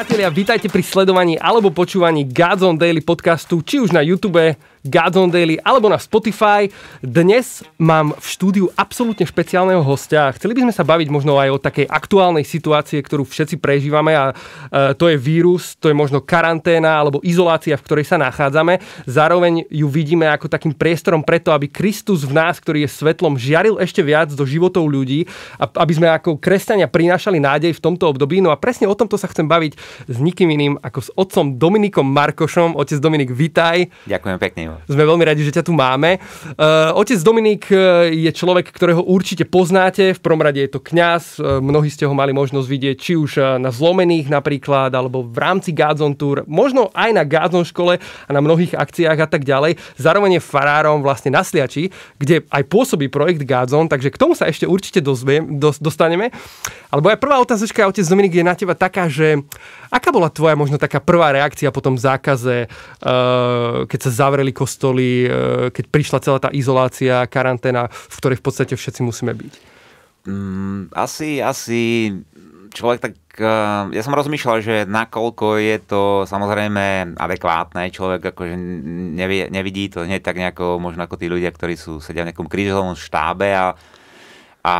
Priatelia, vítajte pri sledovaní alebo počúvaní Gods on Daily podcastu, či už na YouTube, Gods on Daily alebo na Spotify. Dnes mám v štúdiu absolútne špeciálneho hostia. Chceli by sme sa baviť možno aj o takej aktuálnej situácie, ktorú všetci prežívame a e, to je vírus, to je možno karanténa alebo izolácia, v ktorej sa nachádzame. Zároveň ju vidíme ako takým priestorom preto, aby Kristus v nás, ktorý je svetlom, žiaril ešte viac do životov ľudí a aby sme ako kresťania prinášali nádej v tomto období. No a presne o tomto sa chcem baviť s nikým iným ako s otcom Dominikom Markošom. Otec Dominik, vitaj. Ďakujem pekne. Sme veľmi radi, že ťa tu máme. Uh, otec Dominik eh, je človek, ktorého určite poznáte. V prvom rade je to kňaz. Uh, mnohí ste ho mali možnosť vidieť či už na Zlomených napríklad, alebo v rámci Gádzon Tour, možno aj na Gádzon škole a na mnohých akciách a tak ďalej. Zároveň je farárom vlastne na Sliači, kde aj pôsobí projekt Gádzon, takže k tomu sa ešte určite dozviem, dos, dostaneme. Alebo aj prvá otázočka, otec Dominik, je na teba taká, že aká bola tvoja možno taká prvá reakcia po tom zákaze, uh, keď sa zavreli kostoly, uh, keď prišla celá tá izolácia, karanténa, v ktorej v podstate všetci musíme byť? Mm, asi, asi človek tak... Uh, ja som rozmýšľal, že nakoľko je to samozrejme adekvátne, človek akože nevie, nevidí to hneď tak nejako, možno ako tí ľudia, ktorí sú sedia v nejakom krížovom štábe a a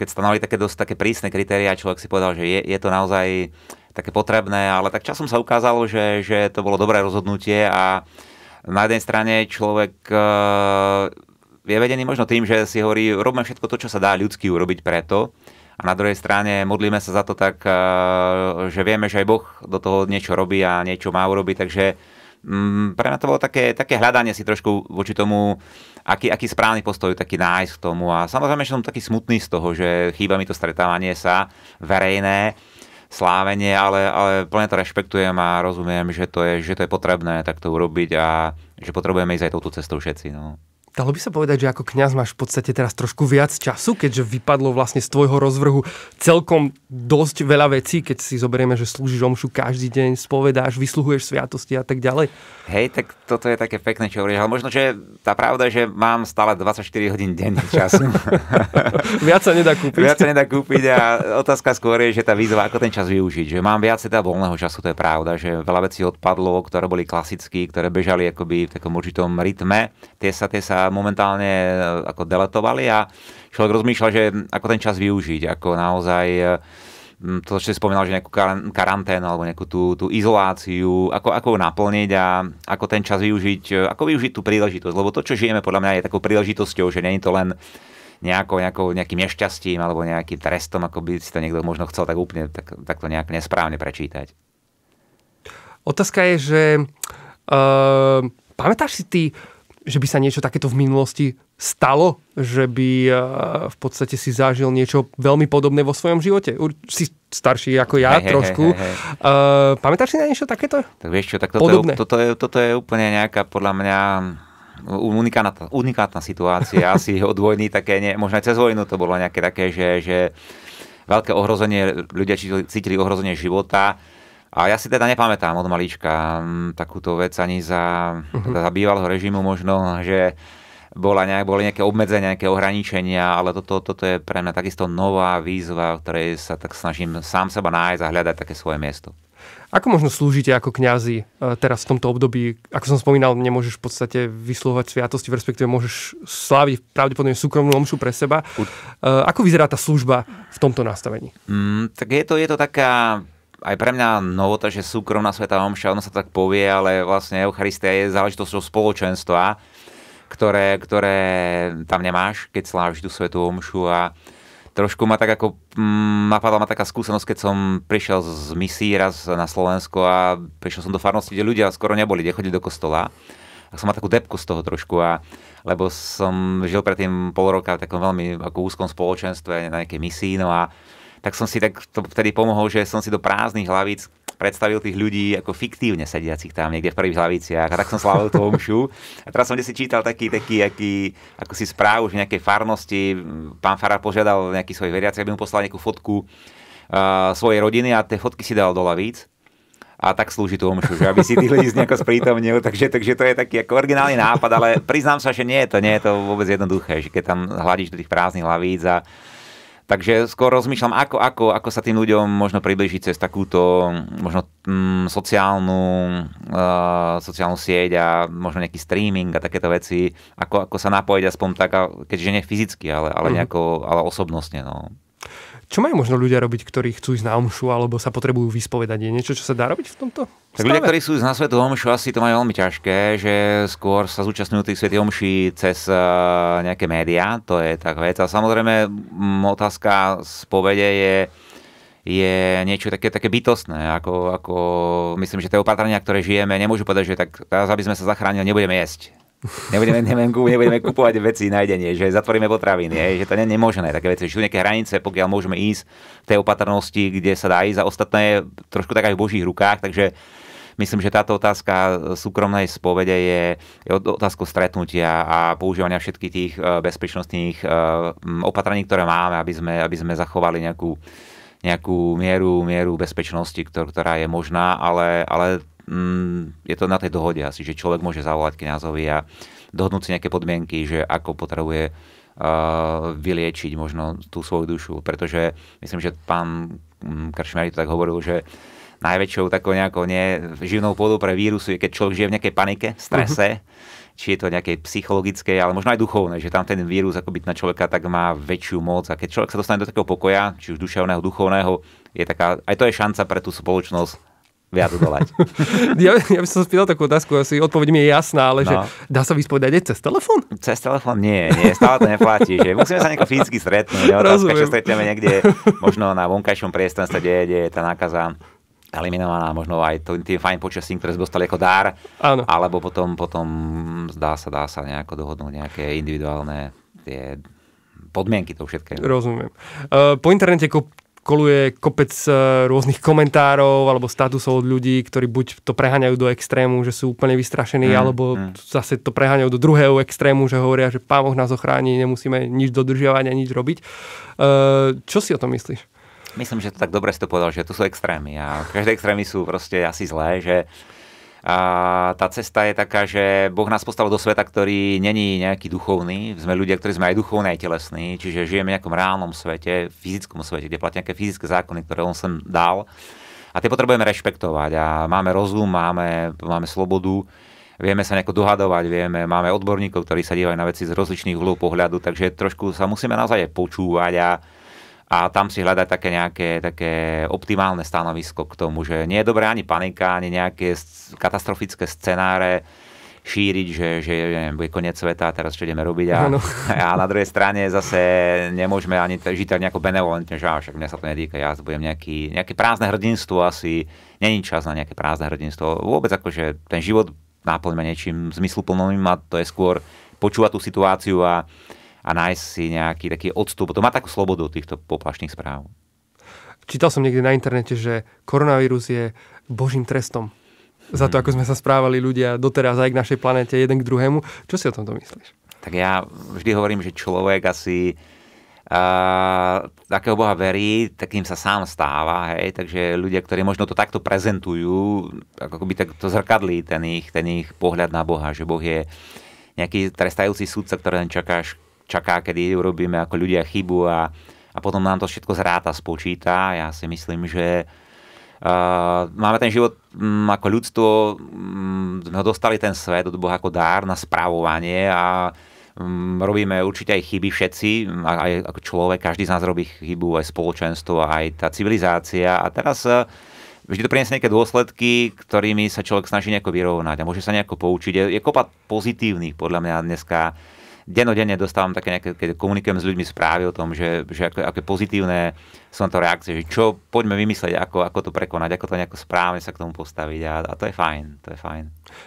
keď stanovali také dosť také prísne kritéria, človek si povedal, že je, je to naozaj také potrebné, ale tak časom sa ukázalo, že, že to bolo dobré rozhodnutie a na jednej strane človek e, je vedený možno tým, že si hovorí, robíme všetko to, čo sa dá ľudsky urobiť preto. A na druhej strane modlíme sa za to tak, e, že vieme, že aj Boh do toho niečo robí a niečo má urobiť, takže mm, pre mňa to bolo také, také hľadanie si trošku voči tomu, aký, aký správny postoj taký nájsť k tomu. A samozrejme, že som taký smutný z toho, že chýba mi to stretávanie sa verejné, slávenie, ale, ale plne to rešpektujem a rozumiem, že to je, že to je potrebné tak to urobiť a že potrebujeme ísť aj touto cestou všetci. No. Dalo by sa povedať, že ako kňaz máš v podstate teraz trošku viac času, keďže vypadlo vlastne z tvojho rozvrhu celkom dosť veľa vecí, keď si zoberieme, že slúžiš omšu každý deň, spovedáš, vysluhuješ sviatosti a tak ďalej. Hej, tak toto je také pekné, čo hovoríš, ale možno, že tá pravda, že mám stále 24 hodín denne času. viac sa nedá kúpiť. Viac sa nedá kúpiť a otázka skôr je, že tá výzva, ako ten čas využiť. Že mám viac teda voľného času, to je pravda, že veľa vecí odpadlo, ktoré boli klasické, ktoré bežali akoby v takom určitom rytme. Tie sa, tie sa momentálne e, ako deletovali a človek rozmýšľa, že ako ten čas využiť, ako naozaj e, to, si spomínal, že nejakú karanténu alebo nejakú tú, tú izoláciu, ako, ako ju naplniť a ako ten čas využiť, e, ako využiť tú príležitosť, lebo to, čo žijeme, podľa mňa je takou príležitosťou, že je to len nejako, nejako, nejakým nešťastím alebo nejakým trestom, ako by si to niekto možno chcel tak úplne tak, tak to nejak nesprávne prečítať. Otázka je, že uh, pamätáš si ty že by sa niečo takéto v minulosti stalo, že by eh, v podstate si zažil niečo veľmi podobné vo svojom živote. Si starší ako ja hey, trošku. Hey, hey, hey. Uh, pamätáš si na niečo takéto? Tak vieš čo, tak toto, podobné. Je, toto, je, toto je úplne nejaká podľa mňa unikátna, unikátna situácia. Asi od vojny také, nie, možno aj cez vojnu to bolo nejaké také, že, že veľké ohrozenie, ľudia cítili ohrozenie života a ja si teda nepamätám od malička mm, takúto vec ani za, uh-huh. za bývalého režimu možno, že bola nejak, boli nejaké obmedzenia, nejaké ohraničenia, ale toto, toto je pre mňa takisto nová výzva, v ktorej sa tak snažím sám seba nájsť a hľadať také svoje miesto. Ako možno slúžite ako kňazi e, teraz v tomto období? Ako som spomínal, nemôžeš v podstate vysluhovať sviatosti, respektíve môžeš sláviť pravdepodobne súkromnú omšu pre seba. E, ako vyzerá tá služba v tomto nastavení? Mm, tak je to, je to taká aj pre mňa novota, že súkromná sveta omša, ono sa tak povie, ale vlastne Eucharistia je záležitosťou spoločenstva, ktoré, ktoré tam nemáš, keď sláviš tú svetú omšu a trošku ma tak ako mm, napadla ma taká skúsenosť, keď som prišiel z misí raz na Slovensko a prišiel som do farnosti, kde ľudia skoro neboli, kde chodili do kostola. Tak som mal takú depku z toho trošku a lebo som žil predtým pol roka v takom veľmi ako úzkom spoločenstve na nejakej misii, no a tak som si tak to vtedy pomohol, že som si do prázdnych hlavíc predstavil tých ľudí ako fiktívne sediacich tam niekde v prvých hlaviciach. A tak som slávil tú omšu. A teraz som si čítal taký, taký aký, ako si správu, že nejakej farnosti pán Fara požiadal nejaký svoj veriaci, aby mu poslal nejakú fotku uh, svojej rodiny a tie fotky si dal do lavíc. A tak slúži tú omšu, že aby si tých ľudí nejako sprítomnil, takže, takže to je taký ako originálny nápad, ale priznám sa, že nie je to, nie je to vôbec jednoduché, že keď tam hľadíš do tých prázdnych hlavíc a Takže skôr rozmýšľam, ako, ako, ako sa tým ľuďom možno približiť cez takúto možno mm, sociálnu, uh, sociálnu sieť a možno nejaký streaming a takéto veci, ako, ako sa napojiť aspoň tak, keďže nie fyzicky, ale, ale, mhm. nejako, ale osobnostne. No. Čo majú možno ľudia robiť, ktorí chcú ísť na omšu alebo sa potrebujú vyspovedať? Je niečo, čo sa dá robiť v tomto? Tak ľudia, ktorí sú na svetu omšu, asi to majú veľmi ťažké, že skôr sa zúčastňujú tých svetých omší cez uh, nejaké médiá, to je tak vec. A samozrejme m, otázka z povede je, je niečo také, také bytostné, ako, ako myslím, že tie opatrenia, ktoré žijeme, nemôžu povedať, že tak teraz, aby sme sa zachránili, nebudeme jesť. Nebudeme, nebudeme, nebudeme kupovať veci na jedenie, že zatvoríme potraviny, je, že to nie je nemožné také veci. Že sú nejaké hranice, pokiaľ môžeme ísť v tej opatrnosti, kde sa dá ísť a ostatné je trošku tak aj v božích rukách, takže myslím, že táto otázka súkromnej spovede je, je otázkou stretnutia a používania všetkých tých e, bezpečnostných e, opatrení, ktoré máme, aby sme, aby sme zachovali nejakú, nejakú mieru, mieru bezpečnosti, ktorá je možná, ale, ale mm, je to na tej dohode asi, že človek môže zavolať kňazovi a dohodnúť si nejaké podmienky, že ako potrebuje uh, vyliečiť možno tú svoju dušu, pretože myslím, že pán mm, Kršmiari to tak hovoril, že najväčšou takou nejakou nie, živnou pôdou pre vírusu je, keď človek žije v nejakej panike, strese, uh-huh. či je to nejakej psychologickej, ale možno aj duchovnej, že tam ten vírus ako byť na človeka tak má väčšiu moc a keď človek sa dostane do takého pokoja, či už duševného, duchovného, je taká, aj to je šanca pre tú spoločnosť viac dolať. ja, ja by som sa spýtal takú otázku, asi odpoveď mi je jasná, ale no. že dá sa vyspovedať aj cez telefón? Cez telefón nie, nie, stále to neplatí. Že musíme sa nejako fyzicky stretnúť. Je otázka, že stretneme niekde, možno na vonkajšom priestranstve, kde, kde je tá nákaza eliminovaná možno aj tým fajn počasím, ktoré sme dostali ako dár, Áno. alebo potom, potom dá sa, dá sa nejako dohodnúť nejaké individuálne tie podmienky toho všetkého. Rozumiem. Uh, po internete koluje kopec e, rôznych komentárov alebo statusov od ľudí, ktorí buď to preháňajú do extrému, že sú úplne vystrašení, mm, alebo mm. zase to preháňajú do druhého extrému, že hovoria, že Pán Boh nás ochráni, nemusíme nič dodržiavať a nič robiť. Uh, čo si o tom myslíš? Myslím, že to tak dobre si to povedal, že to sú extrémy a každé extrémy sú proste asi zlé, že a tá cesta je taká, že Boh nás postavil do sveta, ktorý není nejaký duchovný. Sme ľudia, ktorí sme aj duchovní, aj telesní, čiže žijeme v nejakom reálnom svete, fyzickom svete, kde platia nejaké fyzické zákony, ktoré on sem dal. A tie potrebujeme rešpektovať. A máme rozum, máme, máme slobodu, vieme sa nejako dohadovať, vieme, máme odborníkov, ktorí sa dívajú na veci z rozličných uhlov pohľadu, takže trošku sa musíme naozaj počúvať a a tam si hľadať také nejaké také optimálne stanovisko k tomu, že nie je dobré ani panika, ani nejaké katastrofické scenáre šíriť, že, že neviem, bude koniec sveta a teraz čo ideme robiť. A, a na druhej strane zase nemôžeme ani žiť tak nejako benevolentne, že však mňa sa to nedýka, ja budem nejaký, nejaké prázdne hrdinstvo asi, není čas na nejaké prázdne hrdinstvo. Vôbec akože ten život náplňme niečím zmysluplným a to je skôr počúvať tú situáciu a, a nájsť si nejaký taký odstup. To má takú slobodu týchto poplašných správ. Čítal som niekde na internete, že koronavírus je božím trestom za to, hmm. ako sme sa správali ľudia doteraz aj k našej planete jeden k druhému. Čo si o tomto myslíš? Tak ja vždy hovorím, že človek asi uh, takého Boha verí, takým sa sám stáva, hej, takže ľudia, ktorí možno to takto prezentujú, ako by tak to zrkadlí ten ich, ten ich pohľad na Boha, že Boh je nejaký trestajúci súdca, ktorý len čakáš, čaká, kedy urobíme ako ľudia chybu a, a potom nám to všetko zráta, spočíta. Ja si myslím, že uh, máme ten život um, ako ľudstvo, um, dostali ten svet od Boha ako dár na správovanie a um, robíme určite aj chyby všetci, aj ako človek, každý z nás robí chybu, aj spoločenstvo, aj tá civilizácia a teraz uh, vždy to priniesie nejaké dôsledky, ktorými sa človek snaží nejako vyrovnať a môže sa nejako poučiť. Je, je kopa pozitívnych podľa mňa dneska denodenne dostávam také nejaké, keď komunikujem s ľuďmi správy o tom, že, že aké, aké pozitívne na to reakcie, že čo poďme vymyslieť, ako, ako to prekonať, ako to nejako správne sa k tomu postaviť a, a to je fajn, to je fajn.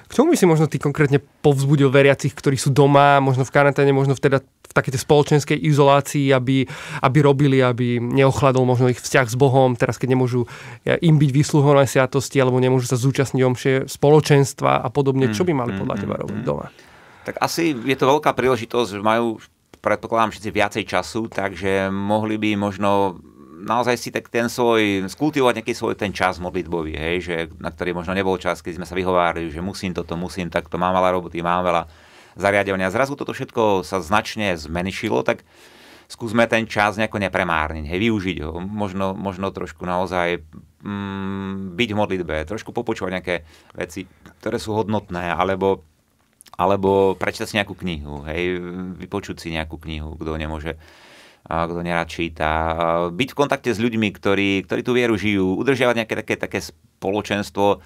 K čomu by si možno ty konkrétne povzbudil veriacich, ktorí sú doma, možno v karanténe, možno v, teda, v takej spoločenskej izolácii, aby, aby robili, aby neochladol možno ich vzťah s Bohom, teraz keď nemôžu im byť vysluhované sviatosti, alebo nemôžu sa zúčastniť omšie spoločenstva a podobne, čo by mali mm, podľa mm, teba robiť mm. doma? Tak asi je to veľká príležitosť, že majú, predpokladám, všetci viacej času, takže mohli by možno naozaj si tak ten svoj, skultivovať nejaký svoj ten čas modlitbový, hej, že, na ktorý možno nebol čas, keď sme sa vyhovárali, že musím toto, musím takto, mám veľa roboty, mám veľa zariadovania. Zrazu toto všetko sa značne zmenšilo, tak skúsme ten čas nejako nepremárniť, hej, využiť ho, možno, možno trošku naozaj mm, byť v modlitbe, trošku popočúvať nejaké veci, ktoré sú hodnotné, alebo, alebo prečítať si nejakú knihu, hej, vypočuť si nejakú knihu, kto nemôže kto nerad číta, byť v kontakte s ľuďmi, ktorí, ktorí tú vieru žijú, udržiavať nejaké také, také spoločenstvo,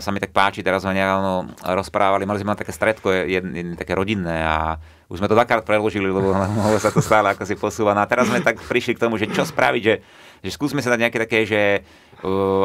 sa mi tak páči, teraz sme nedávno rozprávali, mali sme také stredko, jedn, jedn, také rodinné a už sme to dvakrát preložili, lebo, lebo sa to stále ako si posúva. No a teraz sme tak prišli k tomu, že čo spraviť, že, že skúsme sa dať nejaké také, že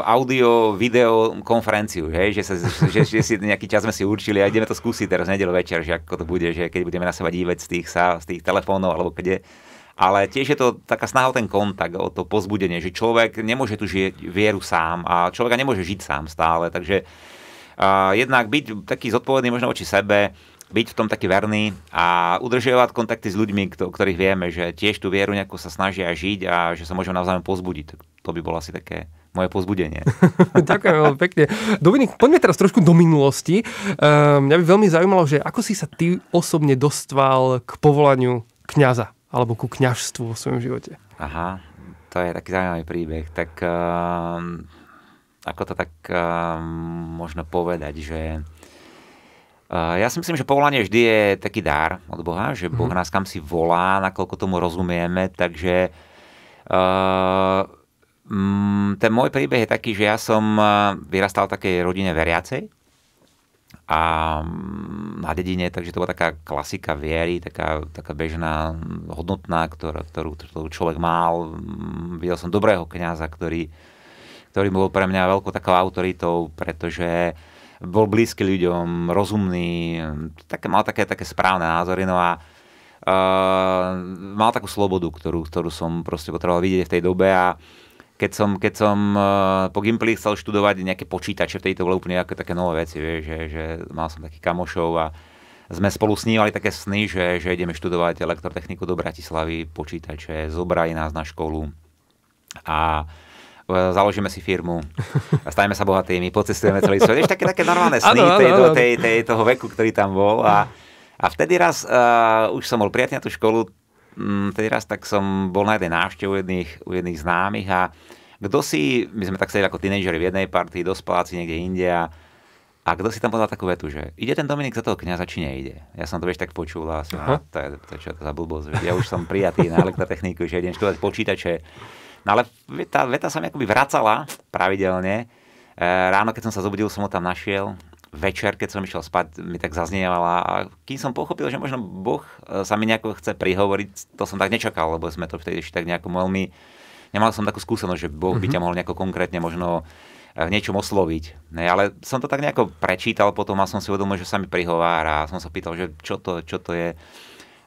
audio, video konferenciu, hej? Že, sa, že, že, si nejaký čas sme si určili a ideme to skúsiť teraz nedelu večer, že ako to bude, že keď budeme na seba dívať z tých, sa, z tých telefónov alebo kde ale tiež je to taká snaha o ten kontakt, o to pozbudenie, že človek nemôže tu žiť vieru sám a človeka nemôže žiť sám stále, takže uh, jednak byť taký zodpovedný možno voči sebe, byť v tom taký verný a udržiavať kontakty s ľuďmi, ktorých vieme, že tiež tú vieru nejako sa snažia žiť a že sa môžeme navzájom pozbudiť. To by bolo asi také moje pozbudenie. Ďakujem veľmi pekne. Dominik, poďme teraz trošku do minulosti. Um, mňa by veľmi zaujímalo, že ako si sa ty osobne dostal k povolaniu kňaza? alebo ku kňažstvu vo svojom živote? Aha, to je taký zaujímavý príbeh. Tak uh, ako to tak uh, možno povedať, že uh, ja si myslím, že povolanie vždy je taký dar od Boha, že Boh mm. nás kam si volá, nakoľko tomu rozumieme, takže uh, ten môj príbeh je taký, že ja som vyrastal v takej rodine veriacej, a na dedine, takže to bola taká klasika viery, taká, taká bežná, hodnotná, ktorú, ktorú človek mal. Videl som dobrého kňaza, ktorý, ktorý bol pre mňa veľkou takou autoritou, pretože bol blízky ľuďom, rozumný, také, mal také, také správne názory, no a uh, mal takú slobodu, ktorú, ktorú som proste potreboval vidieť v tej dobe a keď som, keď som uh, po Gimply chcel študovať nejaké počítače, vtedy to bolo úplne nejaké také nové veci, vieš, že, že mal som takých kamošov a sme spolu snívali také sny, že, že ideme študovať elektrotechniku do Bratislavy, počítače, zobrali nás na školu a e, založíme si firmu stajeme sa bohatými, pocestujeme celý svet. Vieš, také, také normálne sny ano, ano, tej, ano. Tej, tej, toho veku, ktorý tam bol. A, a vtedy raz uh, už som bol prijatý na tú školu, Mm, tedy raz tak som bol na jednej návšteve u jedných, u jedných známych a kto si, my sme tak sedeli ako tínejdžeri v jednej partii, dospeláci niekde inde a, a kto si tam povedal takú vetu, že ide ten Dominik za toho kniaza, či nejde. Ja som to vieš tak počul a som, to, je, to, čo to za blbosť, že ja už som prijatý na elektrotechniku, že idem študovať počítače. No ale tá veta sa mi akoby vracala pravidelne. E, ráno, keď som sa zobudil, som ho tam našiel večer, keď som išiel spať, mi tak zaznievala a kým som pochopil, že možno Boh e, sa mi nejako chce prihovoriť, to som tak nečakal, lebo sme to vtedy ešte tak nejako veľmi, nemal som takú skúsenosť, že Boh by ťa mhm. mohol nejako konkrétne možno v e, niečom osloviť. Ne, ale som to tak nejako prečítal potom a som si uvedomil, že sa mi prihovára a som sa pýtal, že čo to, čo to je.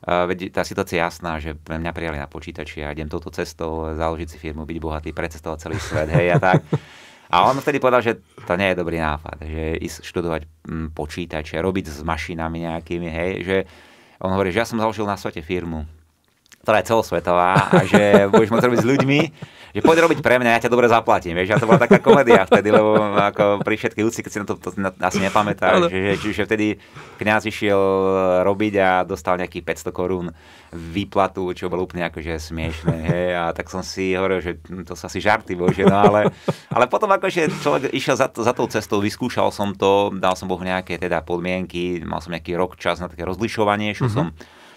Uh, veď tá situácia je jasná, že mňa prijali na počítači a idem touto cestou, založiť si firmu, byť bohatý, precestovať celý svet, hej, a tak. A on vtedy povedal, že to nie je dobrý nápad, že ísť študovať mm, počítače, robiť s mašinami nejakými, hej, že on hovorí, že ja som založil na svete firmu, ktorá je celosvetová a že budeš môcť robiť s ľuďmi, že poď robiť pre mňa, ja ťa dobre zaplatím. Vieš, a to bola taká komédia vtedy, lebo ako pri všetkých úcti, keď si na to, to asi nepamätáš, že, že, že vtedy kňaz išiel robiť a dostal nejakých 500 korún výplatu, čo bolo úplne akože smiešné. Hej, a tak som si hovoril, že to sa asi žarty, bože, no ale, ale potom akože človek išiel za, za tou cestou, vyskúšal som to, dal som Bohu nejaké teda podmienky, mal som nejaký rok čas na také rozlišovanie, čo mm-hmm. som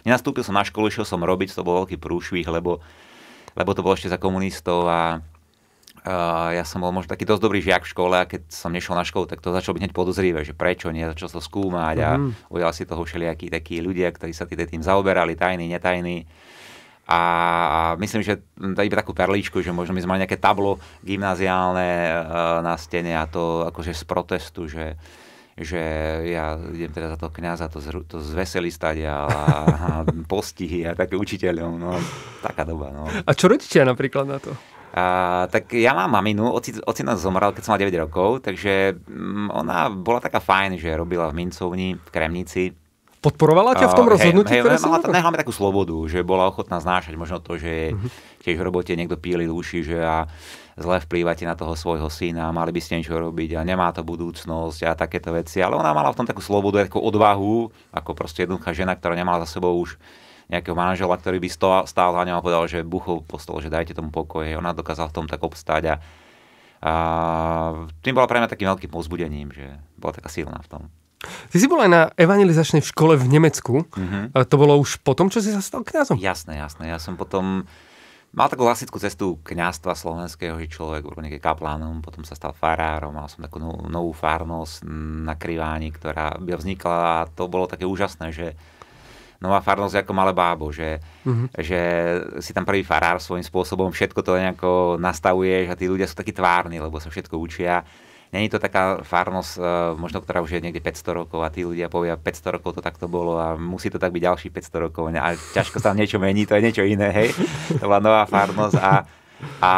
Nenastúpil som na školu, išiel som robiť, to bol veľký prúšvih, lebo lebo to bolo ešte za komunistov a Uh, ja som bol možno taký dosť dobrý žiak v škole a keď som nešiel na školu, tak to začalo byť hneď podozrivé, že prečo nie, začal to skúmať a mm. ujal si toho všelijakí takí ľudia, ktorí sa tým zaoberali, tajní, netajní. A myslím, že to iba takú perličku, že možno my sme mali nejaké tablo gymnaziálne uh, na stene a to akože z protestu, že že ja idem teda za toho kniaza to, zru, to zveseli stať a, a postihy a také učiteľom, no taká doba. No. A čo rodičia napríklad na to? A, tak ja mám maminu, oci, oci nás zomrel, keď som mal 9 rokov, takže mm, ona bola taká fajn, že robila v mincovni, v Kremnici. Podporovala ťa v tom rozhodnutí? Hej, hej, mala, ne, takú slobodu, že bola ochotná znášať možno to, že uh-huh. Tiež v robote niekto píli duši, že a zle vplývate na toho svojho syna, mali by ste niečo robiť a nemá to budúcnosť a takéto veci. Ale ona mala v tom takú slobodu, takú odvahu, ako proste jednoduchá žena, ktorá nemala za sebou už nejakého manžela, ktorý by stál, za ňou a povedal, že buchol po stole, že dajte tomu pokoj. Ona dokázala v tom tak obstáť a, a tým bola pre mňa takým veľkým povzbudením, že bola taká silná v tom. Ty si bol aj na evangelizačnej škole v Nemecku. Mm-hmm. To bolo už potom, čo si sa stal kňazom? Jasné, jasné. Ja som potom mal takú klasickú cestu kňazstva slovenského, že človek bol nejaký kaplánom, potom sa stal farárom, mal som takú novú, novú farnosť na Kriváni, ktorá vznikla a to bolo také úžasné, že nová farnosť ako malé bábo, že, mm-hmm. že si tam prvý farár svojím spôsobom, všetko to nejako nastavuješ a tí ľudia sú takí tvárni, lebo sa všetko učia Není to taká farnosť, e, možno ktorá už je niekde 500 rokov a tí ľudia povia, 500 rokov to takto bolo a musí to tak byť ďalších 500 rokov a ťažko sa niečo mení, to je niečo iné, hej. To bola nová farnosť a, a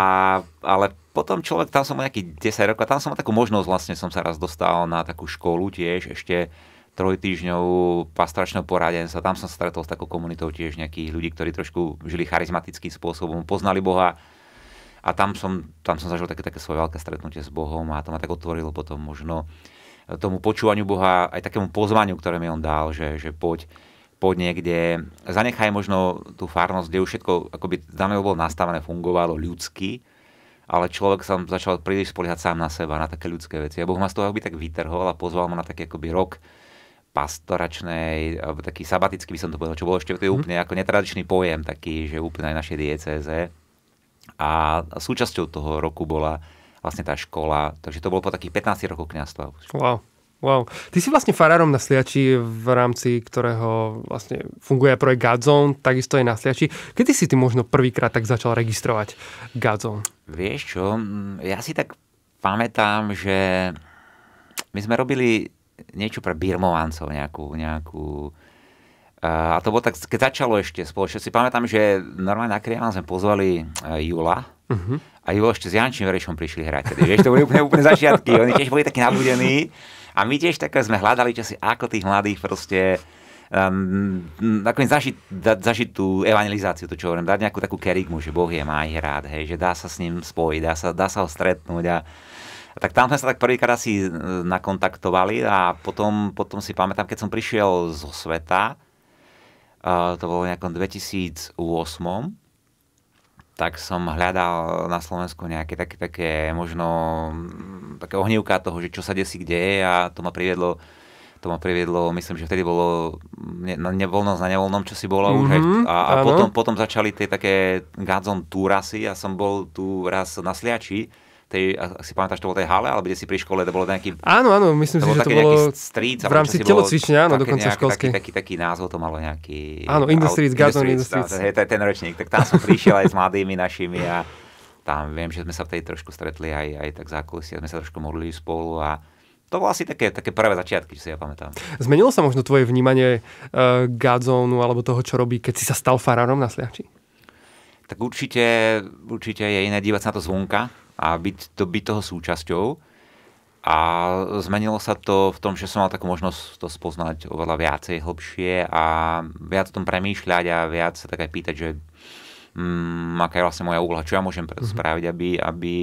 ale potom človek, tam som nejaký 10 rokov tam som mal takú možnosť, vlastne som sa raz dostal na takú školu tiež, ešte trojtýždňovú pastoračného poradenstva. Tam som sa stretol s takou komunitou tiež nejakých ľudí, ktorí trošku žili charizmatickým spôsobom, poznali Boha, a tam som, tam som zažil také, také svoje veľké stretnutie s Bohom a to ma tak otvorilo potom možno tomu počúvaniu Boha, aj takému pozvaniu, ktoré mi on dal, že, že poď, poď niekde, zanechaj možno tú farnosť, kde už všetko akoby za bolo nastavené, fungovalo ľudsky, ale človek sa začal príliš spoliehať sám na seba, na také ľudské veci. A Boh ma z toho akoby tak vytrhol a pozval ma na taký akoby rok pastoračnej, alebo taký sabatický by som to povedal, čo bolo ešte mm. úplne ako netradičný pojem, taký, že úplne aj našej diecéze a súčasťou toho roku bola vlastne tá škola, takže to bolo po takých 15 rokoch kniazstva. Wow. Wow. Ty si vlastne farárom na Sliači, v rámci ktorého vlastne funguje projekt Godzone, takisto je na Sliači. Kedy si ty možno prvýkrát tak začal registrovať Godzone? Vieš čo, ja si tak pamätám, že my sme robili niečo pre Birmovancov, nejakú, nejakú a to bolo tak, keď začalo ešte spoločne, si pamätám, že normálne na Kriaman sme pozvali e, Jula uh-huh. a Julo ešte s Jančím Verešom prišli hrať. Tedy, vieš, to boli úplne, úplne začiatky, oni tiež boli takí nabudení a my tiež také sme hľadali časy, ako tých mladých proste um, nakoniec zažiť, da, zažiť tú evangelizáciu, to čo hovorím, dať nejakú takú kerigmu, že Boh je, má ich rád, hej, že dá sa s ním spojiť, dá sa, dá sa ho stretnúť a tak tam sme sa tak prvýkrát asi e, nakontaktovali a potom, potom si pamätám, keď som prišiel zo sveta, to bolo v nejakom 2008, tak som hľadal na Slovensku nejaké také, také možno také ohnívka toho, že čo sa desí kde a to ma priviedlo to ma priviedlo, myslím, že vtedy bolo ne, nevoľnosť na nevoľnom, čo si bola mm-hmm, už aj, mhm, a, a potom, potom začali tie také Godzone túrasy a som bol tu raz na Sliači tej, si pamätáš, to bolo tej hale, alebo kde si pri škole, to bolo nejaký... Áno, áno, myslím si, že to bolo street, v rámci telocvične, áno, dokonca školské. Taký, taký, taký, názov to malo nejaký... Áno, Industries, Gazon Industries. Ten, ten, ten ročník, tak tam som prišiel aj s mladými našimi a tam viem, že sme sa vtedy trošku stretli aj, aj tak zákulisí, sme sa trošku modlili spolu a to bolo asi také, také prvé začiatky, čo si ja pamätám. Zmenilo sa možno tvoje vnímanie uh, Godzone alebo toho, čo robí, keď si sa stal farárom na Sliači? Tak určite, určite je iné dívať sa na to zvonka, a byť, to, byť toho súčasťou. A zmenilo sa to v tom, že som mal takú možnosť to spoznať oveľa viacej, hlbšie a viac o tom premýšľať a viac sa tak aj pýtať, že mm, aká je vlastne moja úloha, čo ja môžem preto mm-hmm. spraviť, aby, aby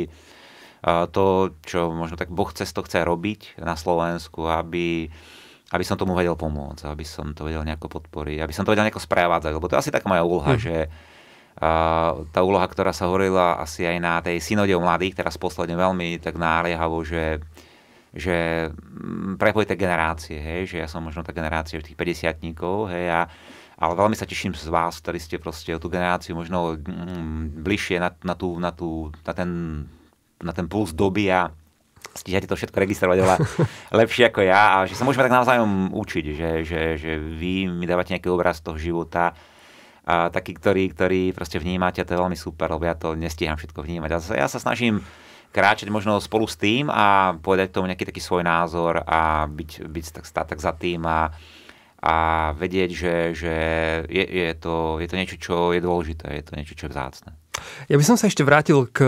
to, čo možno tak Boh cez to chce robiť na Slovensku, aby, aby som tomu vedel pomôcť, aby som to vedel nejako podporiť, aby som to vedel nejako sprevádzať, lebo to je asi taká moja úloha, mm. že tá úloha, ktorá sa hovorila asi aj na tej synode o mladých, teraz posledne veľmi tak náliehavo, že, že mm, prepojíte generácie, hej, že ja som možno tá generácia tých 50 hej, a, ale veľmi sa teším z vás, ktorí ste proste o tú generáciu možno mm, bližšie na, na, tú, na, tú, na, ten, na ten puls doby a stíhate to všetko registrovať oveľa lepšie ako ja a že sa môžeme tak navzájom učiť, že, že, že vy mi dávate nejaký obraz toho života, a takí, ktorí, ktorí proste vnímate, to je veľmi super, lebo ja to nestíham všetko vnímať. Ja sa, ja sa snažím kráčať možno spolu s tým a povedať tomu nejaký taký svoj názor a byť, byť tak, tak za tým a, a vedieť, že, že je, je, to, je to niečo, čo je dôležité, je to niečo, čo je vzácne. Ja by som sa ešte vrátil k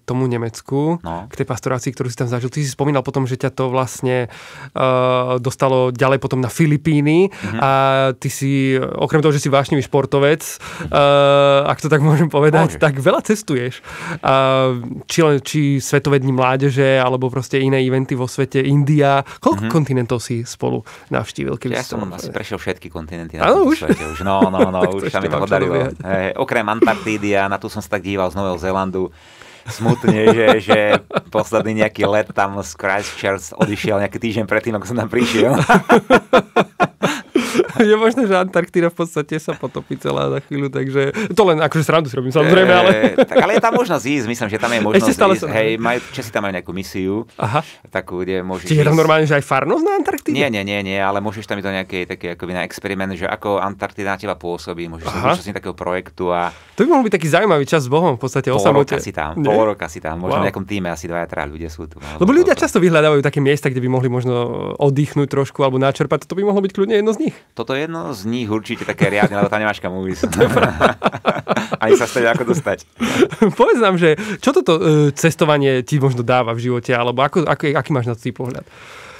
tomu Nemecku, No. k tej pastorácii, ktorú si tam zažil. Ty si spomínal potom, že ťa to vlastne uh, dostalo ďalej potom na Filipíny Mhm. a ty si, okrem toho, že si vášnivý športovec, uh, ak to tak môžem povedať, Môžeš. tak veľa cestuješ. Uh, či, len, či Svetové dni mládeže, alebo proste iné eventy vo svete, India. Koľko kontinentov si spolu navštívil? Keby. Ja som asi prešiel všetky kontinenty na tomto už? svete. Už. No, no, no, už sa mi to podarilo. okrem Antarktídy a na tu som sa tak díval z Nového Zélandu smutne, že, že posledný nejaký let tam z Christchurch odišiel nejaký týždeň predtým, ako som tam prišiel. je možné, že Antarktída v podstate sa potopí celá za chvíľu, takže to len akože srandu si robím, samozrejme, ale... Eh, tak, ale je tam možnosť ísť, myslím, že tam je možnosť Ešte stále ísť. sa- Hej, majú, Česi tam majú nejakú misiu, Aha. takú, kde môžeš Čiže je tam normálne, že aj farnosť na Antarktíde? Nie, nie, nie, nie, ale môžeš tam ísť do nejakej také akoby na experiment, že ako Antarktida na teba pôsobí, môžeš sa zúčastniť takého projektu a To by mohol byť taký zaujímavý čas s Bohom, v podstate o samote. si tam, Nie? pol roka si tam, možno Wow. v nejakom týme asi dvaja, traja ľudia sú tu. Lebo ľudia často vyhľadávajú také miesta, kde by mohli možno oddychnúť trošku alebo načerpať. To by mohlo byť kľudne jedno z nich. Toto je jedno z nich určite také riadne, lebo tam nemáš kam ujsť. Ani sa stať ako dostať. Povedz nám, že čo toto e, cestovanie ti možno dáva v živote, alebo ako, ako, aký máš na to pohľad?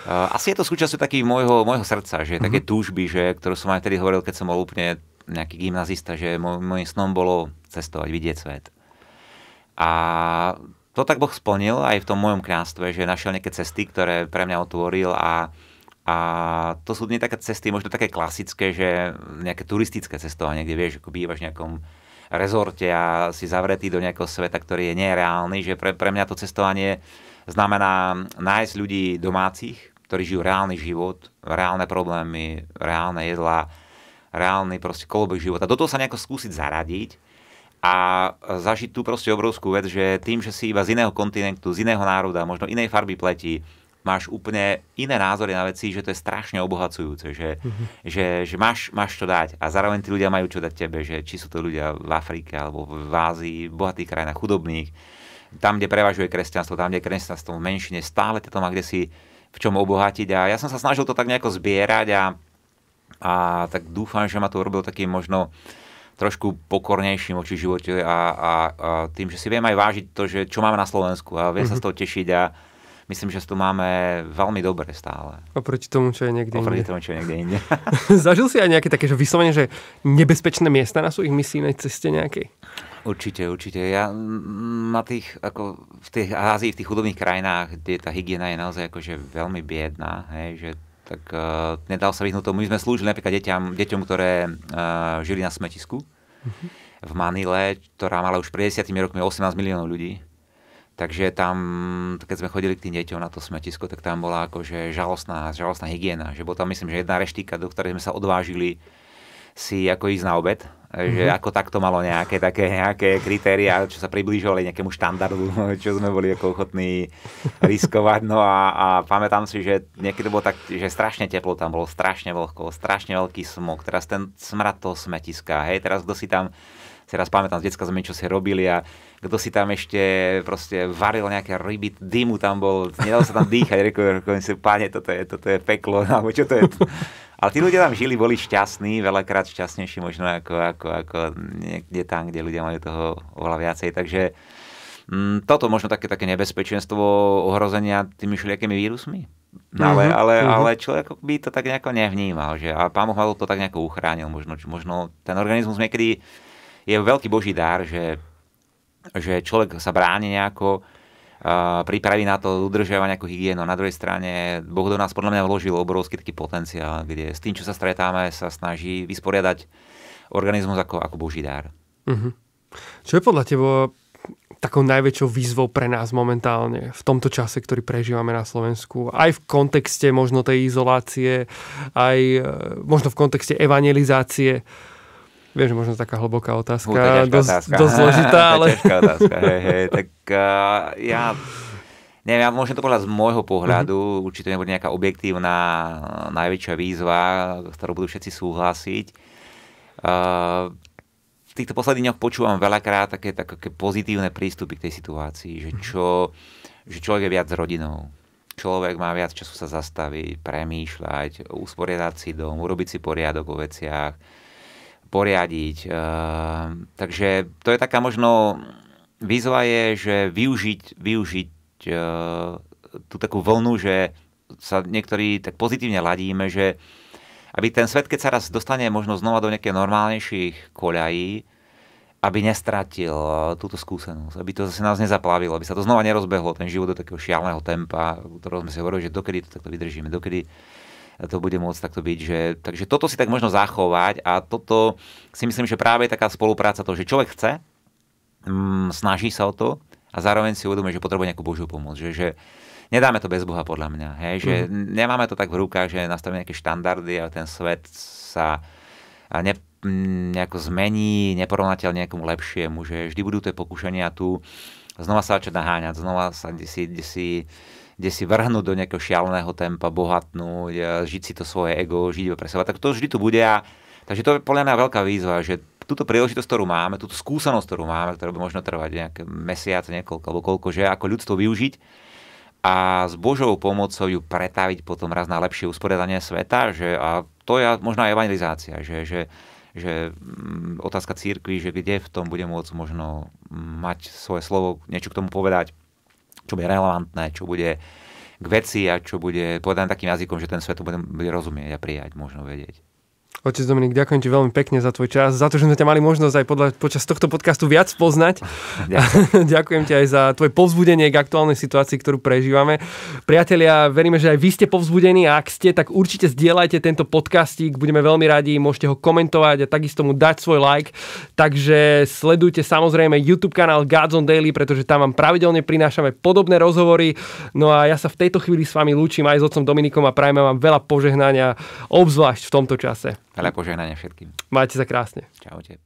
Uh, asi je to súčasťou taký môjho, môjho srdca, že také túžby, že, ktorú som aj tedy hovoril, keď som bol úplne nejaký gymnazista, že môj, môjim snom bolo cestovať, vidieť svet. A to tak Boh splnil aj v tom mojom krástve, že našiel nejaké cesty, ktoré pre mňa otvoril a, a to sú nie také cesty, možno také klasické, že nejaké turistické cestovanie, kde vieš, ako bývaš v nejakom rezorte a si zavretý do nejakého sveta, ktorý je nereálny, že pre, pre mňa to cestovanie znamená nájsť ľudí domácich, ktorí žijú reálny život, reálne problémy, reálne jedlá, reálny proste kolobek života. Do toho sa nejako skúsiť zaradiť a zažiť tú proste obrovskú vec, že tým, že si iba z iného kontinentu, z iného národa, možno inej farby pleti, máš úplne iné názory na veci, že to je strašne obohacujúce, že, mm-hmm. že, že máš, máš čo dať a zároveň tí ľudia majú čo dať tebe, že či sú to ľudia v Afrike alebo v Ázii, v bohatých krajinách, chudobných, tam, kde prevažuje kresťanstvo, tam, kde je kresťanstvo v menšine, stále to má kde si v čom obohatiť a ja som sa snažil to tak nejako zbierať a, a tak dúfam, že ma to urobil takým možno trošku pokornejším voči živote a, a, a tým, že si viem aj vážiť to, že čo máme na Slovensku a viem mm-hmm. sa z toho tešiť a myslím, že to máme veľmi dobre stále. Oproti tomu, čo je niekde Oproti inde. tomu, čo je niekde inde. Zažil si aj nejaké také, že vyslovene, že nebezpečné miesta na svojich misijnej ceste nejakej? Určite, určite. Ja na tých, ako v tej Ázii, v tých chudobných krajinách, kde tá hygiena je naozaj akože veľmi biedná, hej, že tak uh, nedal sa vyhnúť tomu. My sme slúžili napríklad deťam, deťom, ktoré uh, žili na smetisku uh-huh. v Manile, ktorá mala už pred 10 rokmi 18 miliónov ľudí. Takže tam, keď sme chodili k tým deťom na to smetisko, tak tam bola akože žalostná, žalostná hygiena. Že bola tam, myslím, že jedna reštika, do ktorej sme sa odvážili si ako ísť na obed, že ako takto malo nejaké také nejaké kritéria, čo sa približovali nejakému štandardu, čo sme boli ako ochotní riskovať. No a, a pamätám si, že niekedy bolo tak, že strašne teplo tam bolo, strašne vlhko, strašne veľký smog. Teraz ten smrad toho smetiska, hej, teraz kto si tam si raz pamätám z detská sme, čo si robili a kto si tam ešte proste varil nejaké ryby, dymu tam bol, nedalo sa tam dýchať, rekojem si, páne, toto je, toto je peklo, alebo čo to je. Ale tí ľudia tam žili, boli šťastní, veľakrát šťastnejší možno ako, ako, ako niekde tam, kde ľudia majú toho oveľa viacej. Takže mm, toto možno také, také nebezpečenstvo ohrozenia tými všelijakými vírusmi. No, ale, Mhm, ale, mhm. ale človek by to tak nejako nevnímal. Že, a pán Boh to tak nejako uchránil. Možno, možno ten organizmus niekedy je veľký boží dar, že, že človek sa bráni nejako, uh, pripraví na to, udržiava nejakú hygienu. Na druhej strane Boh do nás podľa mňa vložil obrovský taký potenciál, kde s tým, čo sa stretáme, sa snaží vysporiadať organizmus ako, ako boží dar. Uh-huh. Čo je podľa teba takou najväčšou výzvou pre nás momentálne v tomto čase, ktorý prežívame na Slovensku? Aj v kontexte možno tej izolácie, aj e, možno v kontexte evangelizácie. Viem, že možno taká hlboká otázka, Hú, dosť, otázka. dosť zložitá, ale... ťažká otázka, hej, hej. Tak uh, ja neviem, ja môžem to povedať z môjho pohľadu, mm-hmm. určite nebude nejaká objektívna najväčšia výzva, s ktorou budú všetci súhlasiť. Uh, v týchto posledných dňoch počúvam veľakrát také, také pozitívne prístupy k tej situácii, že, čo, že človek je viac s rodinou. Človek má viac času sa zastaviť, premýšľať, usporiadať si dom, urobiť si poriadok vo veciach, poriadiť. Takže to je taká možno výzva je, že využiť, využiť tú takú vlnu, že sa niektorí tak pozitívne ladíme, že aby ten svet, keď sa raz dostane možno znova do nejakých normálnejších koľají, aby nestratil eh, túto skúsenosť, aby to zase nás nezaplavilo, aby sa to znova nerozbehlo, ten život do takého šialného tempa, ktorého sme si hovorili, že dokedy to takto vydržíme, dokedy to bude môcť takto byť. Že, takže toto si tak možno zachovať a toto si myslím, že práve je taká spolupráca to, že človek chce, mm, snaží sa o to a zároveň si uvedomuje, že potrebuje nejakú Božiu pomoc. Že, že nedáme to bez Boha podľa mňa. Hej? Že mm. nemáme to tak v rukách, že nastavíme nejaké štandardy a ten svet sa ne, nejako zmení neporovnateľne nejakomu lepšiemu, že vždy budú tie pokušenia tu znova sa začať naháňať, znova sa si, si, kde si vrhnúť do nejakého šialeného tempa, bohatnúť, žiť si to svoje ego, žiť pre seba. Tak to vždy tu bude a takže to je podľa mňa veľká výzva, že túto príležitosť, ktorú máme, túto skúsenosť, ktorú máme, ktorá by možno trvať nejaké mesiace, niekoľko alebo koľko, že ako ľudstvo využiť a s Božou pomocou ju pretaviť potom raz na lepšie usporiadanie sveta, že a to je možno aj evangelizácia, že, že že mm, otázka církvy, že kde v tom bude môcť možno mať svoje slovo, niečo k tomu povedať, čo bude relevantné, čo bude k veci a čo bude povedané takým jazykom, že ten svet to bude, bude rozumieť a prijať, možno vedieť. Otec Dominik, ďakujem ti veľmi pekne za tvoj čas, za to, že sme ťa mali možnosť aj podľa, počas tohto podcastu viac poznať. Ďakujem. ďakujem ti aj za tvoje povzbudenie k aktuálnej situácii, ktorú prežívame. Priatelia, veríme, že aj vy ste povzbudení a ak ste, tak určite zdieľajte tento podcastík, budeme veľmi radi, môžete ho komentovať a takisto mu dať svoj like. Takže sledujte samozrejme YouTube kanál Gods on Daily, pretože tam vám pravidelne prinášame podobné rozhovory. No a ja sa v tejto chvíli s vami lúčim aj s otcom Dominikom a prajme vám veľa požehnania, obzvlášť v tomto čase. Veľa požehnania všetkým. Majte sa krásne. Čaute.